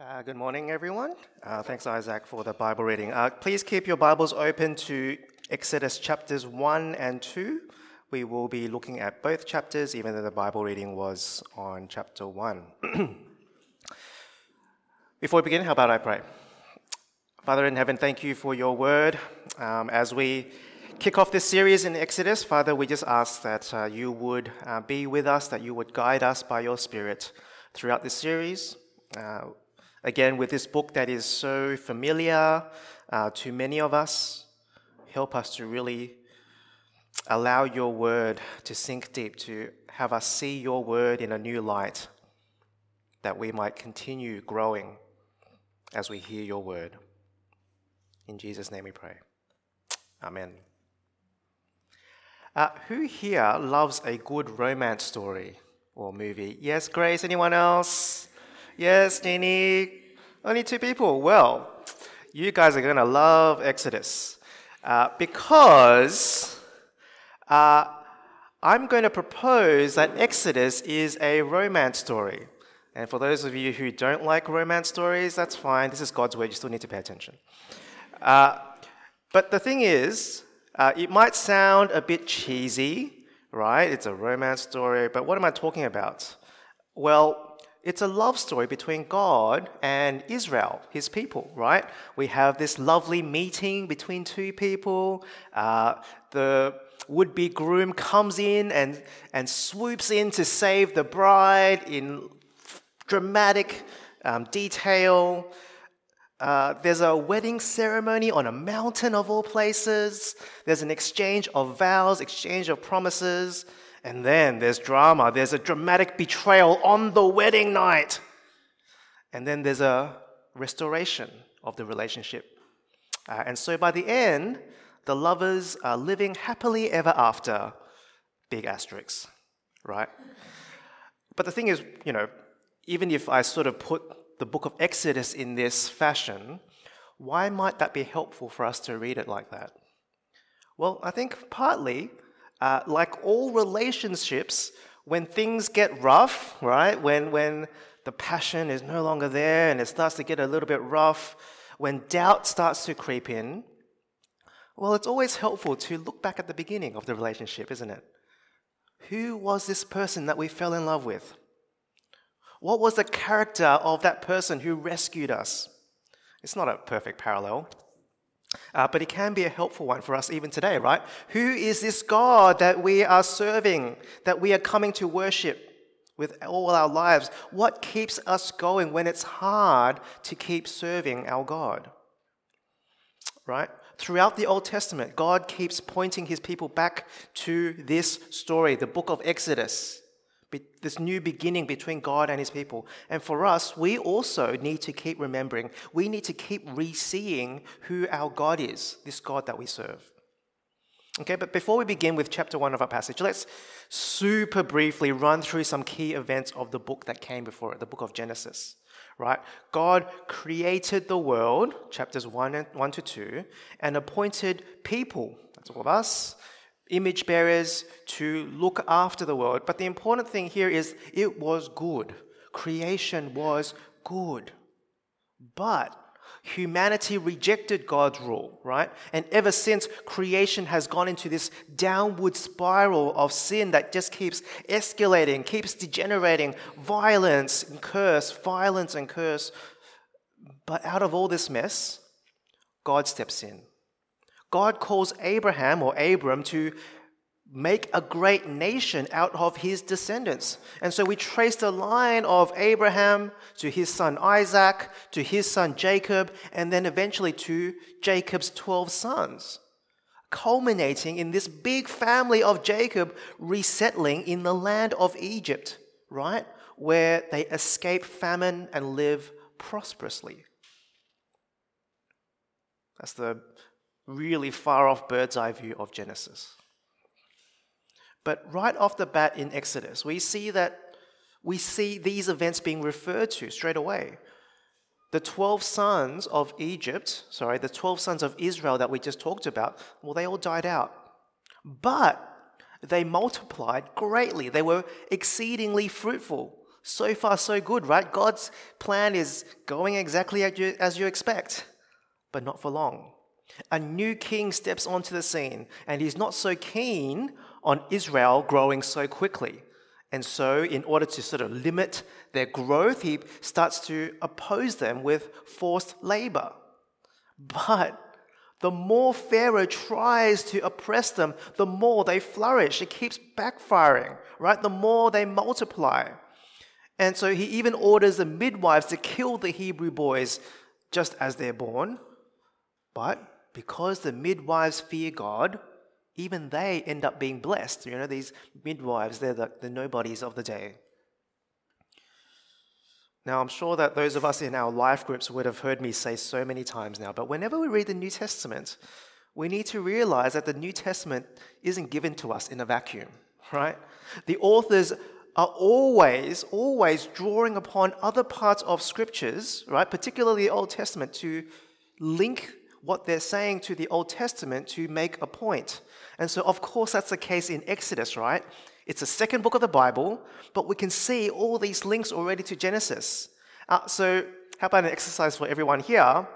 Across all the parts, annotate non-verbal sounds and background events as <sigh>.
Uh, good morning, everyone. Uh, thanks, Isaac, for the Bible reading. Uh, please keep your Bibles open to Exodus chapters 1 and 2. We will be looking at both chapters, even though the Bible reading was on chapter 1. <clears throat> Before we begin, how about I pray? Father in heaven, thank you for your word. Um, as we kick off this series in Exodus, Father, we just ask that uh, you would uh, be with us, that you would guide us by your Spirit throughout this series. Again, with this book that is so familiar uh, to many of us, help us to really allow your word to sink deep, to have us see your word in a new light, that we might continue growing as we hear your word. In Jesus' name we pray. Amen. Uh, who here loves a good romance story or movie? Yes, Grace? Anyone else? Yes, Jeannie. Only two people. Well, you guys are going to love Exodus uh, because uh, I'm going to propose that Exodus is a romance story. And for those of you who don't like romance stories, that's fine. This is God's word. You still need to pay attention. Uh, but the thing is, uh, it might sound a bit cheesy, right? It's a romance story, but what am I talking about? Well, it's a love story between God and Israel, his people, right? We have this lovely meeting between two people. Uh, the would be groom comes in and, and swoops in to save the bride in dramatic um, detail. Uh, there's a wedding ceremony on a mountain of all places. There's an exchange of vows, exchange of promises. And then there's drama. There's a dramatic betrayal on the wedding night. And then there's a restoration of the relationship. Uh, and so by the end, the lovers are living happily ever after. Big asterisks, right? But the thing is, you know, even if I sort of put the book of Exodus in this fashion, why might that be helpful for us to read it like that? Well, I think partly uh, like all relationships, when things get rough, right? When, when the passion is no longer there and it starts to get a little bit rough, when doubt starts to creep in, well, it's always helpful to look back at the beginning of the relationship, isn't it? Who was this person that we fell in love with? What was the character of that person who rescued us? It's not a perfect parallel, uh, but it can be a helpful one for us even today, right? Who is this God that we are serving, that we are coming to worship with all our lives? What keeps us going when it's hard to keep serving our God? Right? Throughout the Old Testament, God keeps pointing his people back to this story, the book of Exodus this new beginning between God and his people. And for us, we also need to keep remembering, we need to keep re seeing who our God is, this God that we serve. Okay, but before we begin with chapter one of our passage, let's super briefly run through some key events of the book that came before it, the book of Genesis. Right? God created the world, chapters 1 and 1 to 2, and appointed people, that's all of us, image bearers to look after the world. But the important thing here is it was good. Creation was good. But humanity rejected God's rule, right? And ever since, creation has gone into this downward spiral of sin that just keeps escalating, keeps degenerating, violence and curse, violence and curse. But out of all this mess, God steps in. God calls Abraham or Abram to make a great nation out of his descendants. And so we trace the line of Abraham to his son Isaac, to his son Jacob, and then eventually to Jacob's 12 sons, culminating in this big family of Jacob resettling in the land of Egypt, right? Where they escape famine and live prosperously. That's the really far off bird's eye view of Genesis. But right off the bat in Exodus, we see that we see these events being referred to straight away. The 12 sons of Egypt, sorry, the 12 sons of Israel that we just talked about, well, they all died out. But they multiplied greatly. They were exceedingly fruitful. So far, so good, right? God's plan is going exactly as you, as you expect, but not for long. A new king steps onto the scene, and he's not so keen on Israel growing so quickly. And so, in order to sort of limit their growth, he starts to oppose them with forced labor. But the more Pharaoh tries to oppress them, the more they flourish. It keeps backfiring, right? The more they multiply. And so he even orders the midwives to kill the Hebrew boys just as they're born. But because the midwives fear God, even they end up being blessed. You know, these midwives, they're the, the nobodies of the day. Now, I'm sure that those of us in our life groups would have heard me say so many times now, but whenever we read the New Testament, we need to realize that the New Testament isn't given to us in a vacuum, <laughs> right? The authors are always, always drawing upon other parts of scriptures, right, particularly the Old Testament, to link what they're saying to the Old Testament to make a point. And so, of course, that's the case in Exodus, right? It's the second book of the Bible, but we can see all these links already to Genesis. Uh, so, how about an exercise for everyone here?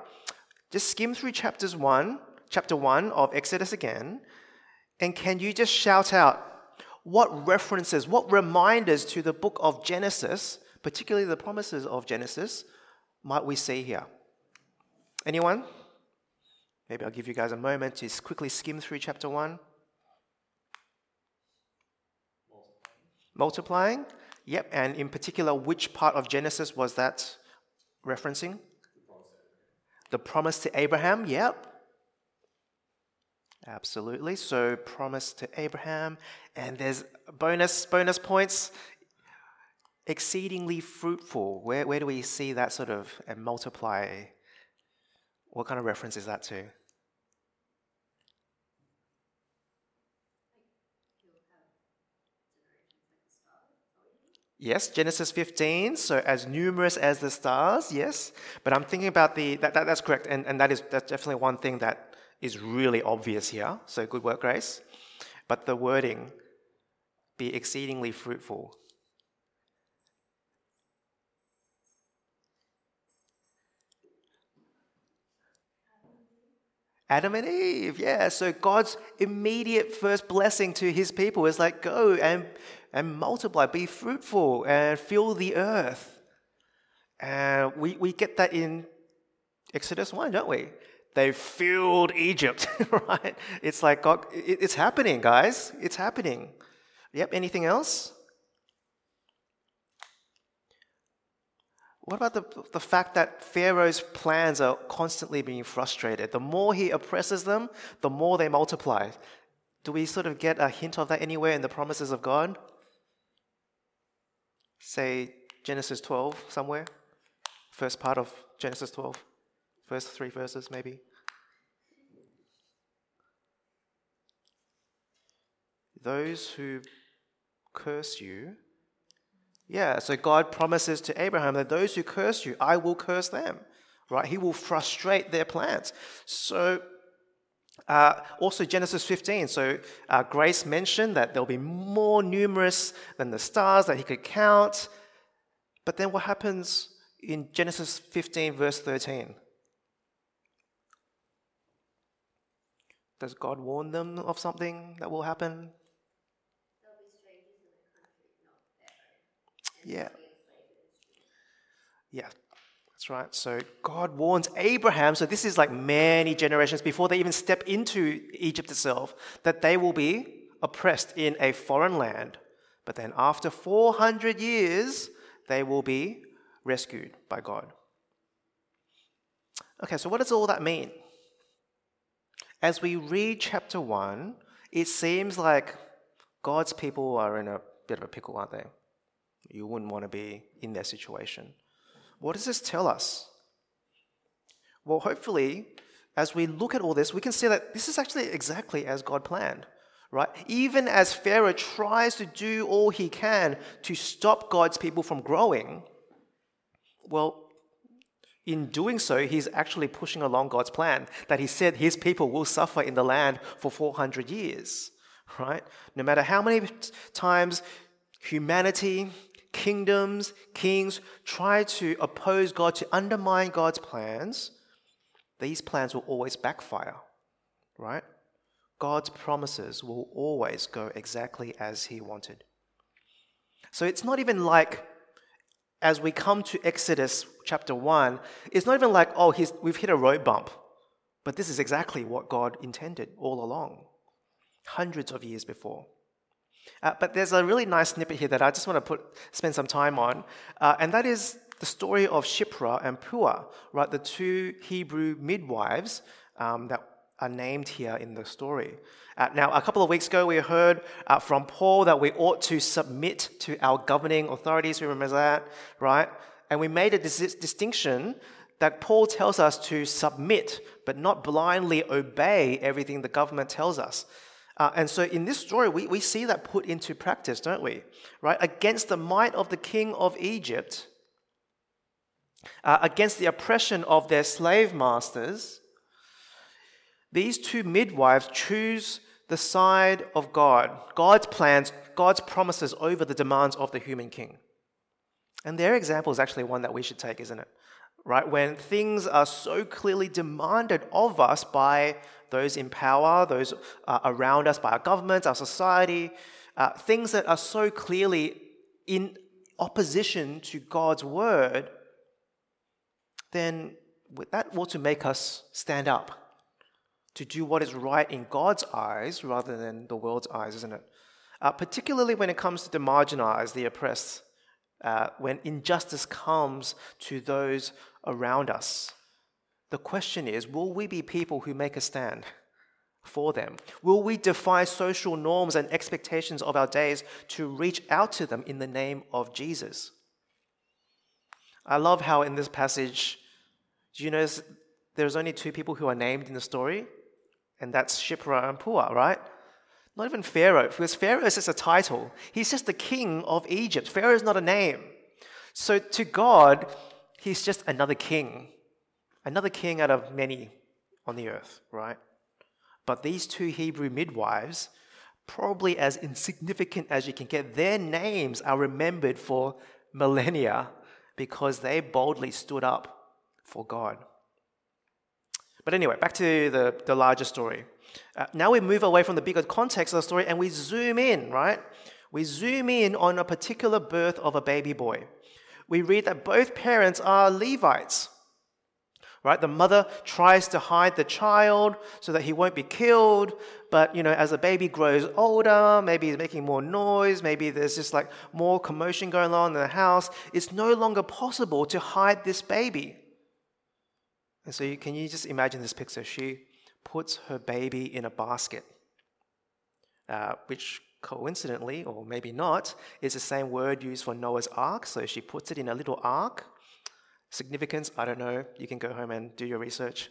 Just skim through chapters 1, chapter 1 of Exodus again, and can you just shout out what references, what reminders to the book of Genesis, particularly the promises of Genesis, might we see here? Anyone? Maybe I'll give you guys a moment to quickly skim through chapter 1. Multiplying. Yep, and in particular, which part of Genesis was that referencing? The promise to Abraham. Yep. Absolutely. So, promise to Abraham, and there's bonus bonus points. Exceedingly fruitful. Where where do we see that sort of and multiply what kind of reference is that to? Yes, Genesis 15, so as numerous as the stars, yes. But I'm thinking about the, that, that, that's correct, and, and that is that's definitely one thing that is really obvious here. So good work, Grace. But the wording, be exceedingly fruitful. Adam and Eve, yeah. So God's immediate first blessing to his people is like, go and, and multiply, be fruitful, and fill the earth. And we, we get that in Exodus 1, don't we? They filled Egypt, <laughs> right? It's like, God, it, it's happening, guys. It's happening. Yep, anything else? What about the, the fact that Pharaoh's plans are constantly being frustrated? The more he oppresses them, the more they multiply. Do we sort of get a hint of that anywhere in the promises of God? Say Genesis 12 somewhere? First part of Genesis 12? First three verses, maybe? Those who curse you yeah, so God promises to Abraham that those who curse you, I will curse them, right? He will frustrate their plans. So, uh, also Genesis 15. So, uh, Grace mentioned that there'll be more numerous than the stars that he could count. But then what happens in Genesis 15, verse 13? Does God warn them of something that will happen? Yeah. Yeah, that's right. So God warns Abraham, so this is like many generations before they even step into Egypt itself, that they will be oppressed in a foreign land. But then after 400 years, they will be rescued by God. Okay, so what does all that mean? As we read chapter 1, it seems like God's people are in a bit of a pickle, aren't they? You wouldn't want to be in their situation. What does this tell us? Well, hopefully, as we look at all this, we can see that this is actually exactly as God planned, right? Even as Pharaoh tries to do all he can to stop God's people from growing, well, in doing so, he's actually pushing along God's plan that he said his people will suffer in the land for 400 years, right? No matter how many times humanity kingdoms, kings try to oppose God, to undermine God's plans, these plans will always backfire, right? God's promises will always go exactly as He wanted. So it's not even like, as we come to Exodus chapter 1, it's not even like, oh, we've hit a road bump. But this is exactly what God intended all along, hundreds of years before. Uh, but there's a really nice snippet here that I just want to put, spend some time on, uh, and that is the story of Shiphrah and Puah, right? The two Hebrew midwives um, that are named here in the story. Uh, now, a couple of weeks ago, we heard uh, from Paul that we ought to submit to our governing authorities. We remember that, right? And we made a dis- distinction that Paul tells us to submit, but not blindly obey everything the government tells us. Uh, and so in this story, we, we see that put into practice, don't we? Right? Against the might of the king of Egypt, uh, against the oppression of their slave masters, these two midwives choose the side of God, God's plans, God's promises over the demands of the human king. And their example is actually one that we should take, isn't it? Right? When things are so clearly demanded of us by those in power, those uh, around us, by our governments, our society, uh, things that are so clearly in opposition to God's word, then that ought to make us stand up to do what is right in God's eyes rather than the world's eyes, isn't it? Uh, particularly when it comes to the marginalized, the oppressed, uh, when injustice comes to those around us. The question is will we be people who make a stand for them? Will we defy social norms and expectations of our days to reach out to them in the name of Jesus? I love how in this passage, do you notice there's only two people who are named in the story? and that's Shiphrah and Puah, right? Not even Pharaoh, because Pharaoh is just a title. He's just the king of Egypt. Pharaoh is not a name. So to God, he's just another king, another king out of many on the earth, right? But these two Hebrew midwives, probably as insignificant as you can get, their names are remembered for millennia because they boldly stood up for God. But anyway, back to the, the larger story. Uh, now we move away from the bigger context of the story and we zoom in, right? We zoom in on a particular birth of a baby boy. We read that both parents are Levites. Right? The mother tries to hide the child so that he won't be killed, but you know, as the baby grows older, maybe he's making more noise, maybe there's just like more commotion going on in the house, it's no longer possible to hide this baby. And so, you, can you just imagine this picture? She puts her baby in a basket, uh, which coincidentally, or maybe not, is the same word used for Noah's ark. So she puts it in a little ark. Significance, I don't know. You can go home and do your research.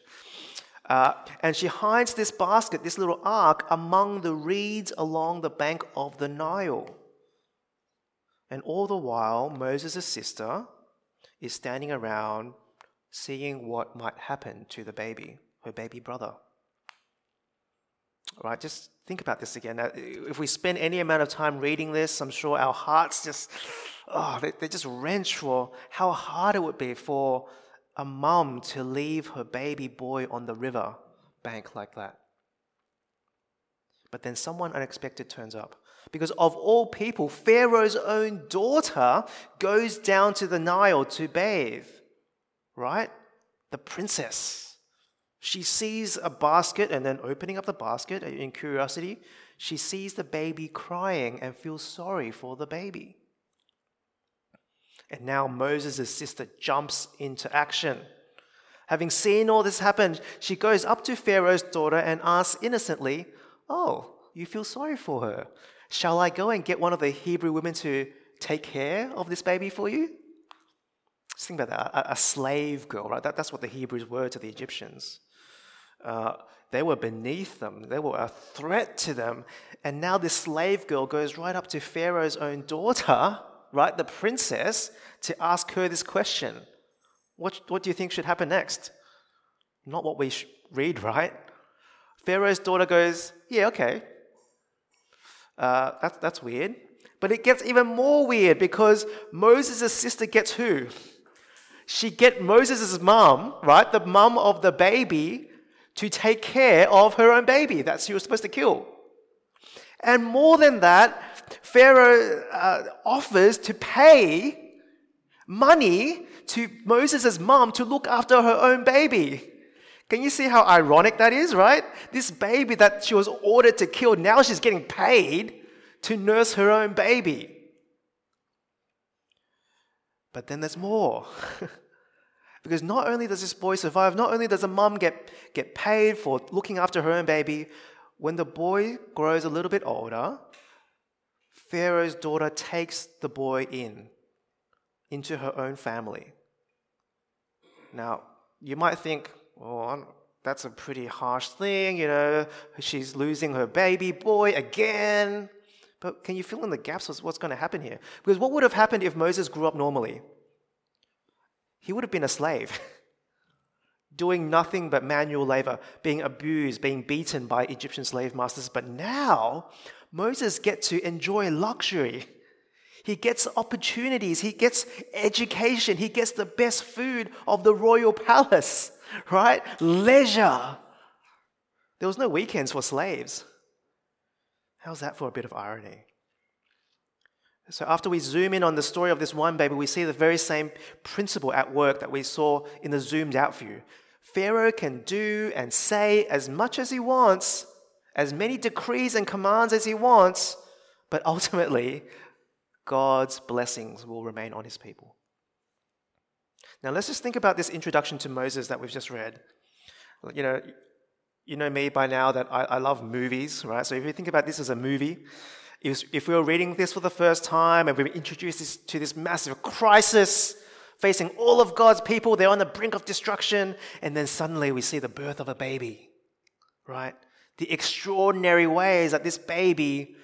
Uh, and she hides this basket, this little ark, among the reeds along the bank of the Nile. And all the while, Moses' sister is standing around seeing what might happen to the baby, her baby brother. All right, just think about this again. If we spend any amount of time reading this, I'm sure our hearts just, oh, they, they just wrench for how hard it would be for a mum to leave her baby boy on the river bank like that. But then someone unexpected turns up. Because of all people, Pharaoh's own daughter goes down to the Nile to bathe right? The princess. She sees a basket and then opening up the basket in curiosity, she sees the baby crying and feels sorry for the baby. And now Moses' sister jumps into action. Having seen all this happen, she goes up to Pharaoh's daughter and asks innocently, Oh, you feel sorry for her. Shall I go and get one of the Hebrew women to take care of this baby for you? Just think about that a, slave girl, right? That, that's what the Hebrews were to the Egyptians. Uh, they were beneath them, they were a threat to them. And now this slave girl goes right up to Pharaoh's own daughter, right, the princess, to ask her this question What, what do you think should happen next? Not what we read, <laughs> right? Pharaoh's daughter goes, Yeah, okay. Uh, that, that's weird. But it gets even more weird because Moses' sister gets who? She get Moses' mom, right? The mom of the baby to take care of her own baby that she was supposed to kill. And more than that, Pharaoh uh, offers to pay money to Moses' mom to look after her own baby. Can you see how ironic that is, right? This baby that she was ordered to kill, now she's getting paid to nurse her own baby. But then there's more. <laughs> because not only does this boy survive, not only does a mom get, get paid for looking after her own baby, when the boy grows a little bit older, Pharaoh's daughter takes the boy in, into her own family. Now, you might think, well, that's a pretty harsh thing, you know, she's losing her baby boy again. But can you fill in the gaps of what's going to happen here? Because what would have happened if Moses grew up normally? He would have been a slave, <laughs> doing nothing but manual labor, being abused, being beaten by Egyptian slave masters. But now, Moses gets to enjoy luxury. He gets opportunities, he gets education, he gets the best food of the royal palace, <laughs> right? Leisure. There was no weekends for slaves. How's that for a bit of irony? So, after we zoom in on the story of this one baby, we see the very same principle at work that we saw in the zoomed out view. Pharaoh can do and say as much as he wants, as many decrees and commands as he wants, but <laughs> ultimately, God's blessings will remain on his people. Now, let's just think about this introduction to Moses that we've just read. You know, you know me by now that I, I love movies, right? So if you think about this as a movie, if, if we were reading this for the first time and we were introduced this, to this massive crisis facing all of God's people, they're on the brink of destruction, and then suddenly we see the birth of a baby, right? The extraordinary ways that this baby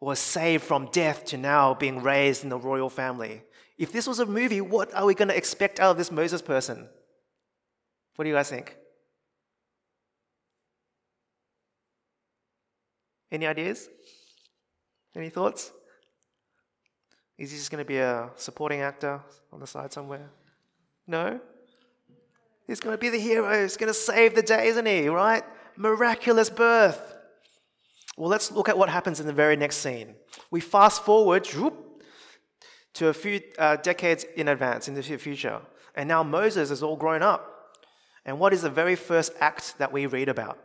was saved from death to now being raised in the royal family. If this was a movie, what are we going to expect out of this Moses person? What do you guys think? Any ideas? Any thoughts? Is he just going to be a supporting actor on the side somewhere? No? He's going to be the hero. He's going to save the day, isn't he? Right? Miraculous birth. Well, let's look at what happens in the very next scene. We fast forward whoop, to a few uh, decades in advance, in the future. And now Moses is all grown up. And what is the very first act that we read about?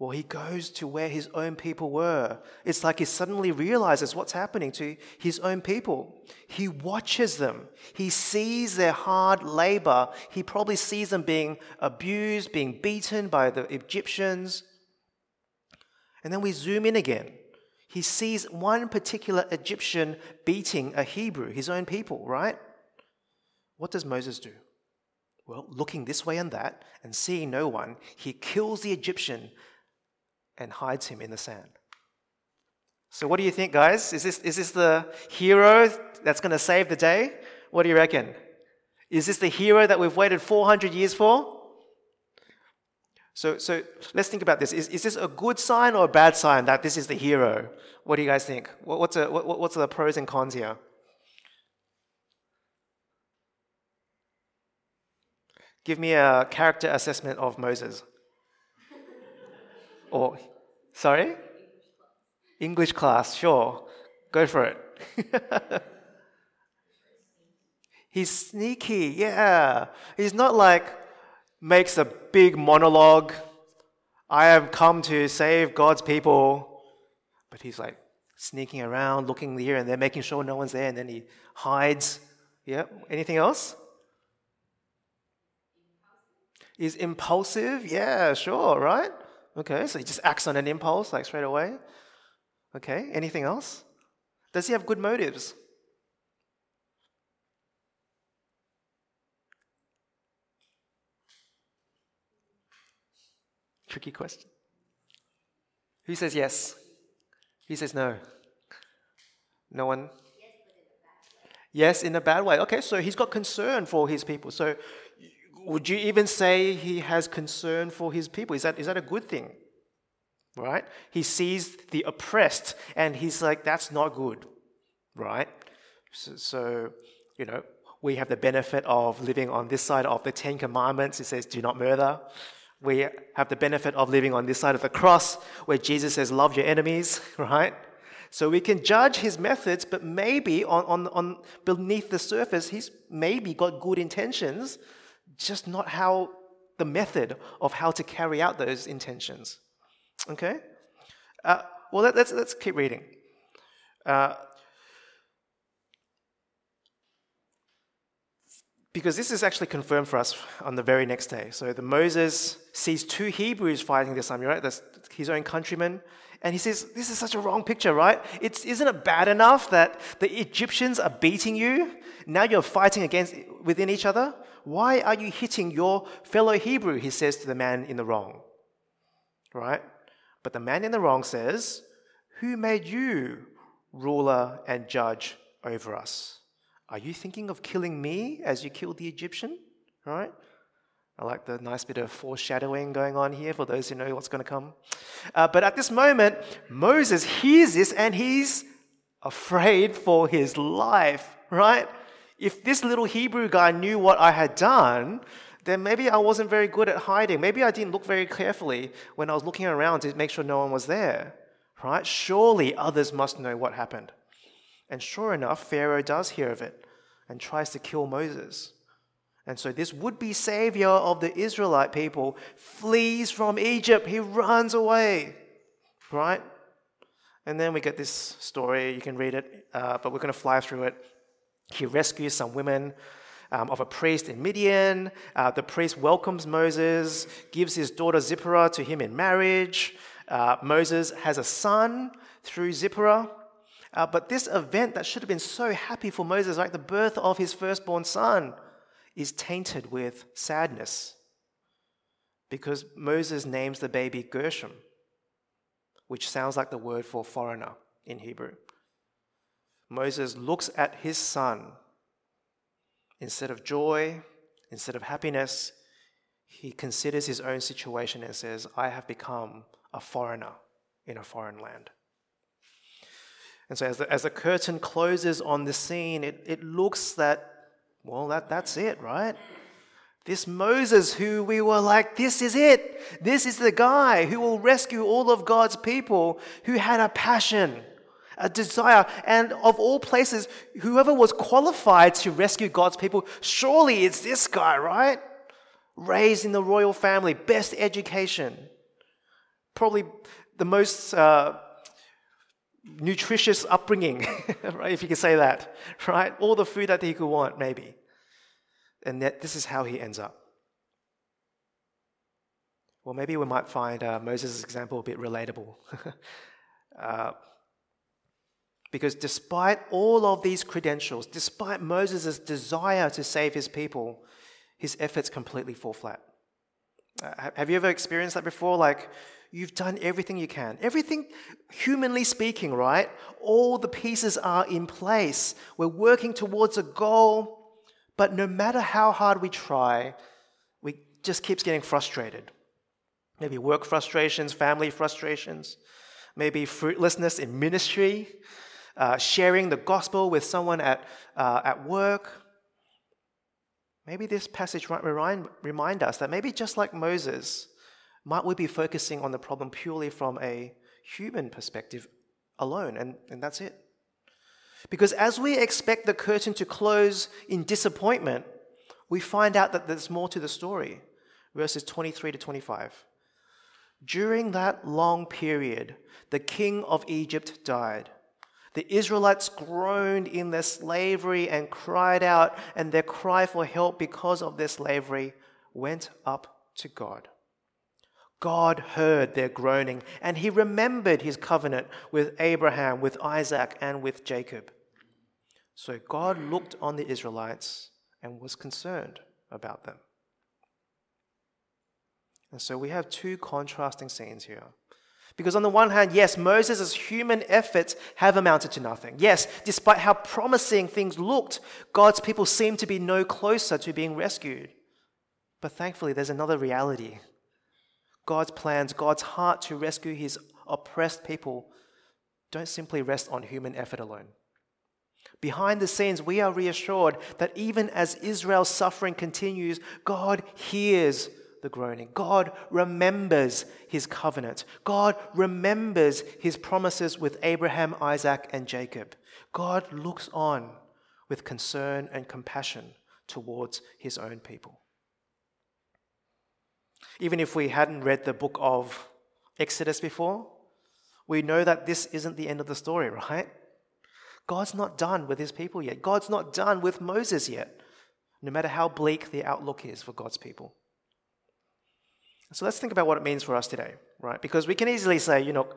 Well, he goes to where his own people were. It's like he suddenly realizes what's happening to his own people. He watches them. He sees their hard labor. He probably sees them being abused, being beaten by the Egyptians. And then we zoom in again. He sees one particular Egyptian beating a Hebrew, his own people, right? What does Moses do? Well, looking this way and that and seeing no one, he kills the Egyptian and hides him in the sand. So, what do you think, guys? Is this, is this the hero that's going to save the day? What do you reckon? Is this the hero that we've waited 400 years for? So, so let's think about this. Is, is this a good sign or a bad sign that this is the hero? What do you guys think? What, what's, a, what, what's the pros and cons here? Give me a character assessment of Moses. <laughs> Or Sorry? English class, sure. Go for it. <laughs> He's sneaky, yeah. He's not like makes a big monologue. I have come to save God's people. But he's like sneaking around, looking here and there, making sure no one's there, and then he hides. Yeah. Anything else? He's impulsive. Yeah, sure, right? Okay, so he just acts on an impulse, like straight away. Okay, anything else? Does he have good motives? Tricky question. Who says yes? Who says no? No one? Yes, in a bad way. Okay, so he's got concern for his people. So would you even say he has concern for his people? Is that, is that a good thing? right? He sees the oppressed and he's like, that's not good, right? So, so, you know, we have the benefit of living on this side of the Ten Commandments. It says, do not murder. We have the benefit of living on this side of the cross where Jesus says, love your enemies, <laughs> right? So we can judge his methods, but maybe on, on, on beneath the surface, he's maybe got good intentions, just not how the method of how to carry out those intentions. Okay? Uh, well, let, us let's keep reading. Uh, because this is actually confirmed for us on the very next day. So the Moses sees two Hebrews fighting this army, right? That's his own countrymen. And he says, This is such a wrong picture, right? It's, isn't it bad enough that the Egyptians are beating you? Now you're fighting against within each other? Why are you hitting your fellow Hebrew? He says to the man in the wrong. Right? But the man in the wrong says, Who made you ruler and judge over us? Are you thinking of killing me as you killed the Egyptian? Right? I like the nice bit of foreshadowing going on here for those who know what's going to come. Uh, but at this moment, Moses hears this and he's afraid for his life, right? If this little Hebrew guy knew what I had done, then maybe I wasn't very good at hiding. Maybe I didn't look very carefully when I was looking around to make sure no one was there, right? Surely others must know what happened. And sure enough, Pharaoh does hear of it and tries to kill Moses. And so this would be savior of the Israelite people flees from Egypt. He runs away, right? And then we get this story. You can read it, uh, but we're going to fly through it. He rescues some women um, of a priest in Midian. Uh, the priest welcomes Moses, gives his daughter Zipporah to him in marriage. Uh, Moses has a son through Zipporah. Uh, but this event that should have been so happy for Moses, like the birth of his firstborn son, is tainted with sadness because Moses names the baby Gershom, which sounds like the word for foreigner in Hebrew. Moses looks at his son. Instead of joy, instead of happiness, he considers his own situation and says, I have become a foreigner in a foreign land. And so, as the, as the curtain closes on the scene, it, it looks that well, that, that's it, right? This Moses, who we were like, this is it. This is the guy who will rescue all of God's people, who had a passion, a desire. And of all places, whoever was qualified to rescue God's people, surely it's this guy, right? Raised in the royal family, best education, probably the most. Uh, nutritious upbringing, <laughs> right? If you can say that, right? All the food that he could want, maybe. And that this is how he ends up. Well, maybe we might find uh, Moses' example a bit relatable. <laughs> uh, because despite all of these credentials, despite Moses' desire to save his people, his efforts completely fall flat. Uh, have you ever experienced that before? Like, You've done everything you can. Everything, humanly speaking, right? All the pieces are in place. We're working towards a goal, but no matter how hard we try, we just keeps getting frustrated. Maybe work frustrations, family frustrations, maybe fruitlessness in ministry, uh, sharing the gospel with someone at, uh, at work. Maybe this passage might remind, remind us that maybe just like Moses, might we be focusing on the problem purely from a human perspective alone, and, and that's it? Because as we expect the curtain to close in disappointment, we find out that there's more to the story. Verses 23 to 25. During that long period, the king of Egypt died. The Israelites groaned in their slavery and cried out, and their cry for help because of their slavery went up to God. God heard their groaning, and he remembered his covenant with Abraham, with Isaac, and with Jacob. So God looked on the Israelites and was concerned about them. And so we have two contrasting scenes here. Because on the one hand, yes, Moses' human efforts have amounted to nothing. Yes, despite how promising things looked, God's people seem to be no closer to being rescued. But thankfully, there's another reality God's plans, God's heart to rescue his oppressed people don't simply rest on human effort alone. Behind the scenes, we are reassured that even as Israel's suffering continues, God hears the groaning. God remembers his covenant. God remembers his promises with Abraham, Isaac, and Jacob. God looks on with concern and compassion towards his own people. Even if we hadn't read the book of Exodus before, we know that this isn't the end of the story, <laughs> right? God's not done with his people yet. God's not done with Moses yet, no matter how bleak the outlook is for God's people. So let's think about what it means for us today, right? Because we can easily say, you know,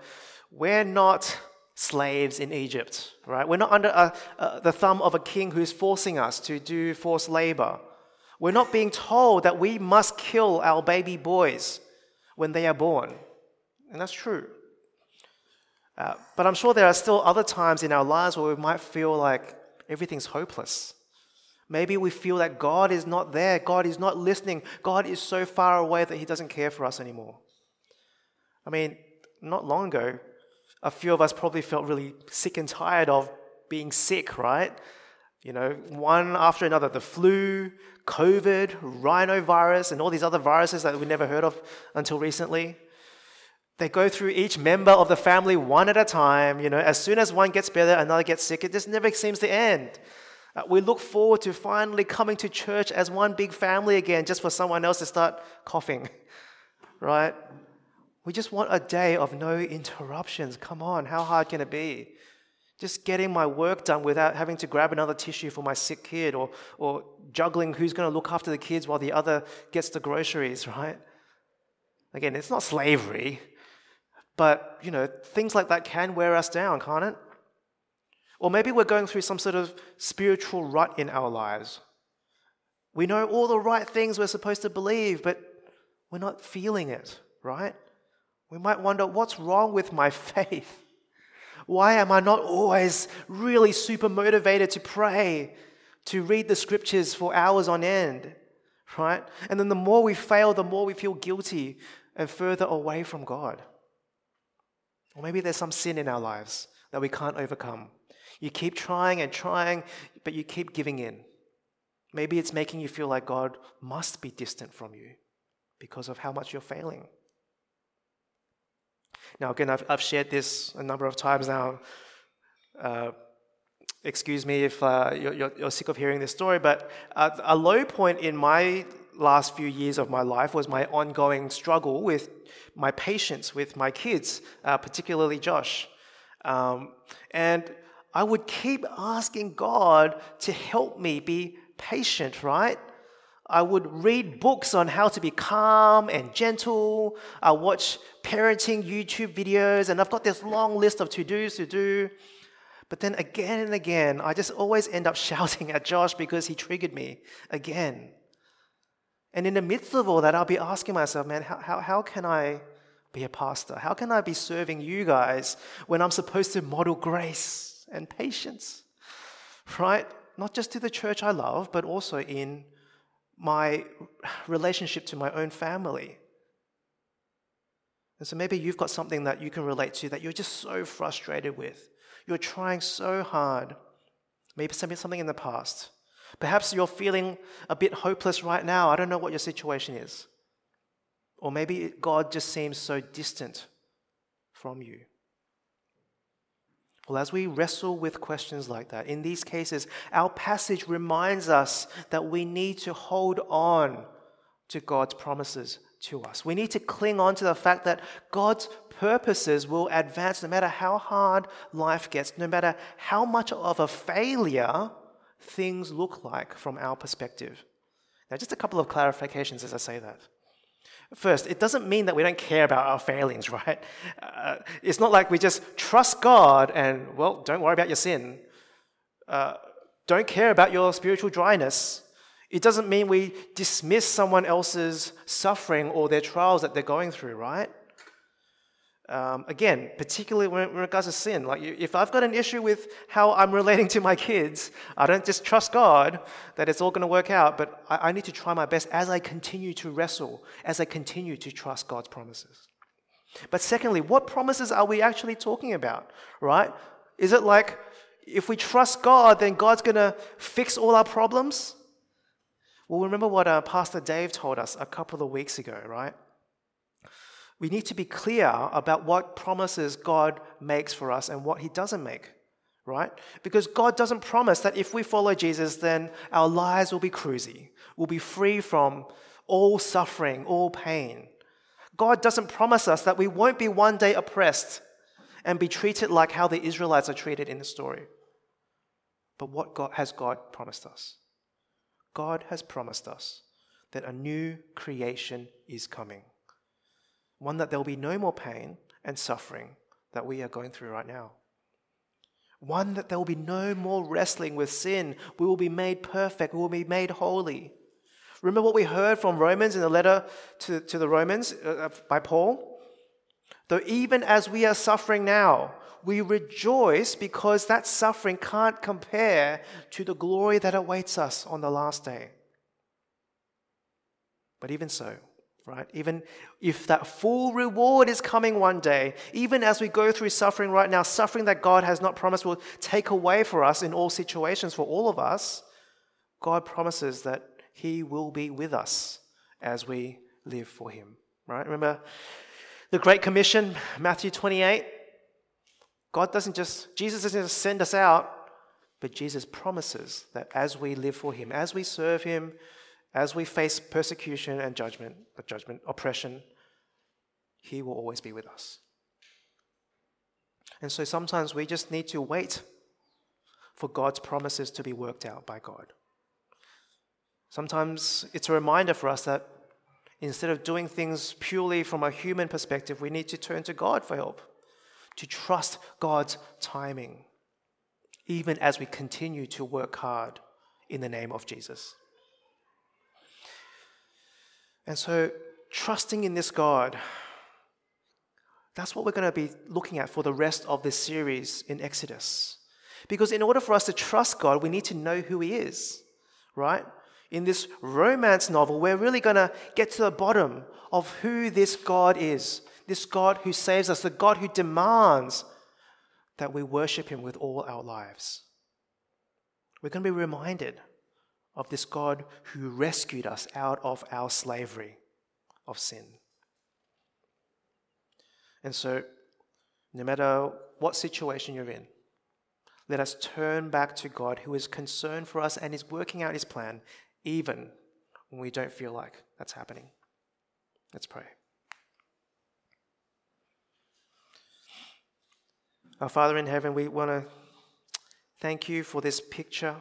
we're not slaves in Egypt, right? We're not under a, a, the thumb of a king who's forcing us to do forced labor. We're not being told that we must kill our baby boys when they are born. And that's true. Uh, but I'm sure there are still other times in our lives where we might feel like everything's hopeless. Maybe we feel that God is not there, God is not listening, God is so far away that He doesn't care for us anymore. I mean, not long ago, a few of us probably felt really sick and tired of being sick, right? You know, one after another the flu, COVID, rhinovirus, and all these other viruses that we never heard of until recently. They go through each member of the family one at a time. You know, as soon as one gets better, another gets sick. It just never seems to end. Uh, we look forward to finally coming to church as one big family again, just for someone else to start coughing, <laughs> right? We just want a day of no interruptions. Come on, how hard can it be? Just getting my work done without having to grab another tissue for my sick kid or, or juggling who's going to look after the kids while the other gets the groceries, <laughs> right? Again, it's not slavery. But, you know, things like that can wear us down, can't it? Or maybe we're going through some sort of spiritual rut in our lives. We know all the right things we're supposed to believe, but we're not feeling it, right? We might wonder what's wrong with my <laughs> faith? Why am I not always really super motivated to pray, to read the scriptures for hours on end, right? And then the more we fail, the more we feel guilty and further away from God. Or maybe there's some sin in our lives that we can't overcome. You keep trying and trying, but you keep giving in. Maybe it's making you feel like God must be distant from you because of how much you're failing. Now, again, I've, I've shared this a number of times now. Uh, excuse me if uh, you're, you're, sick of hearing this story, but a low point in my last few years of my life was my ongoing struggle with my patience with my kids, uh, particularly Josh. Um, and I would keep asking God to help me be patient, right? I would read books on how to be calm and gentle. I watch parenting YouTube videos, and I've got this long list of to dos to do. But then again and again, I just always end up <laughs> shouting at Josh because he triggered me again. And in the midst of all that, I'll be asking myself, man, how, how, how can I be a pastor? How can I be serving you guys when I'm supposed to model grace and patience? Right? Not just to the church I love, but also in my relationship to my own family. And so maybe you've got something that you can relate to that you're just so frustrated with. You're trying so hard. Maybe something in the past. Perhaps you're feeling a bit hopeless right now. I don't know what your situation is. Or maybe God just seems so distant from you. Well, as we wrestle with questions like that, in these cases, our passage reminds us that we need to hold on to God's promises to us. We need to cling on to the fact that God's purposes will advance no matter how hard life gets, no matter how much of a failure things look like from our perspective. Now, just a couple of clarifications as I say that. First, it doesn't mean that we don't care about our failings, <laughs> right? Uh, it's not like we just trust God and, well, don't worry about your sin. Uh, don't care about your spiritual dryness. It doesn't mean we dismiss someone else's suffering or their trials that they're going through, right? Um, again, particularly when, it regards to sin, like if I've got an issue with how I'm relating to my kids, I don't just trust God that it's all going to work out, but I, I need to try my best as I continue to wrestle, as I continue to trust God's promises. But secondly, what promises are we actually talking about, right? Is it like if we trust God, then God's going to fix all our problems? Well, remember what uh, Pastor Dave told us a couple of weeks ago, right? We need to be clear about what promises God makes for us and what He doesn't make, right? Because God doesn't promise that if we follow Jesus, then our lives will be cruisy, we'll be free from all suffering, all pain. God doesn't promise us that we won't be one day oppressed and be treated like how the Israelites are treated in the story. But what God, has God promised us? God has promised us that a new creation is coming. One that there will be no more pain and suffering that we are going through right now. One that there will be no more wrestling with sin. We will be made perfect. We will be made holy. Remember what we heard from Romans in the letter to, to the Romans uh, uh, by Paul? Though even as we are suffering now, we rejoice because that suffering can't compare to the glory that awaits us on the last day. But even so, right, even if that full reward is coming one day, even as we go through suffering right now, suffering that God has not promised will take away for us in all situations for all of us, God promises that he will be with us as we live for Him. Right? Remember the Great Commission, Matthew 28? God doesn't just, Jesus doesn't just send us out, but Jesus promises that as we live for Him, as we serve Him, as we face persecution and judgment, uh, judgment, oppression, He will always be with us. And so sometimes we just need to wait for God's promises to be worked out by God. Sometimes it's a reminder for us that instead of doing things purely from a human perspective, we need to turn to God for help, to trust God's timing, even as we continue to work hard in the name of Jesus. And so, trusting in this God, that's what we're going to be looking at for the rest of this series in Exodus. Because in order for us to trust God, we need to know who He is, right? in this romance novel, we're really going to get to the bottom of who this God is. This God who saves us, the God who demands that we worship Him with all our lives. We're going to be reminded of this God who rescued us out of our slavery of sin. And so, no matter what situation you're in, let us turn back to God who is concerned for us and is working out his plan even when we don't feel like that's happening. Let's pray. Our Father in heaven, we want to thank you for this picture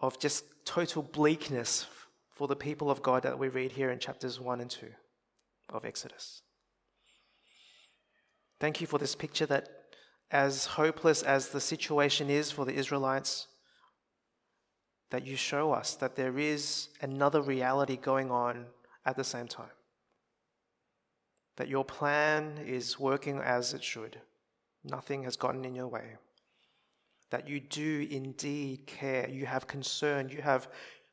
of just total bleakness for the people of God that we read here in chapters 1 and 2 of Exodus. Thank you for this picture that, as hopeless as the situation is for the Israelites, that you show us that there is another reality going on at the same time. That your plan is working as it should. Nothing has gotten in your way. That you do indeed care. You have concern. You have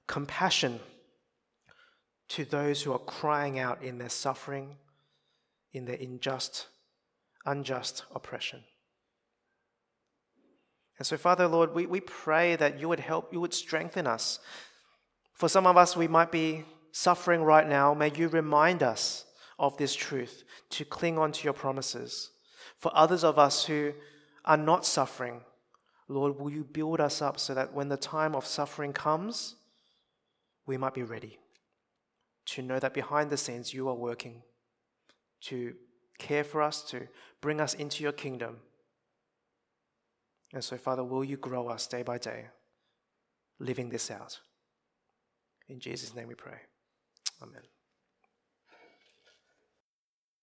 compassion to those who are crying out in their suffering, in their unjust, unjust oppression. And so, Father, Lord, we, we pray that you would help, you would strengthen us. For some of us, we might be suffering right now. May you remind us of this truth to cling on to your promises. For others of us who are not suffering, Lord, will you build us up so that when the time of suffering comes, we might be ready to know that behind the scenes you are working to care for us, to bring us into your kingdom and so, Father, will you grow us day by day, living this out? In Jesus' name we pray. Amen.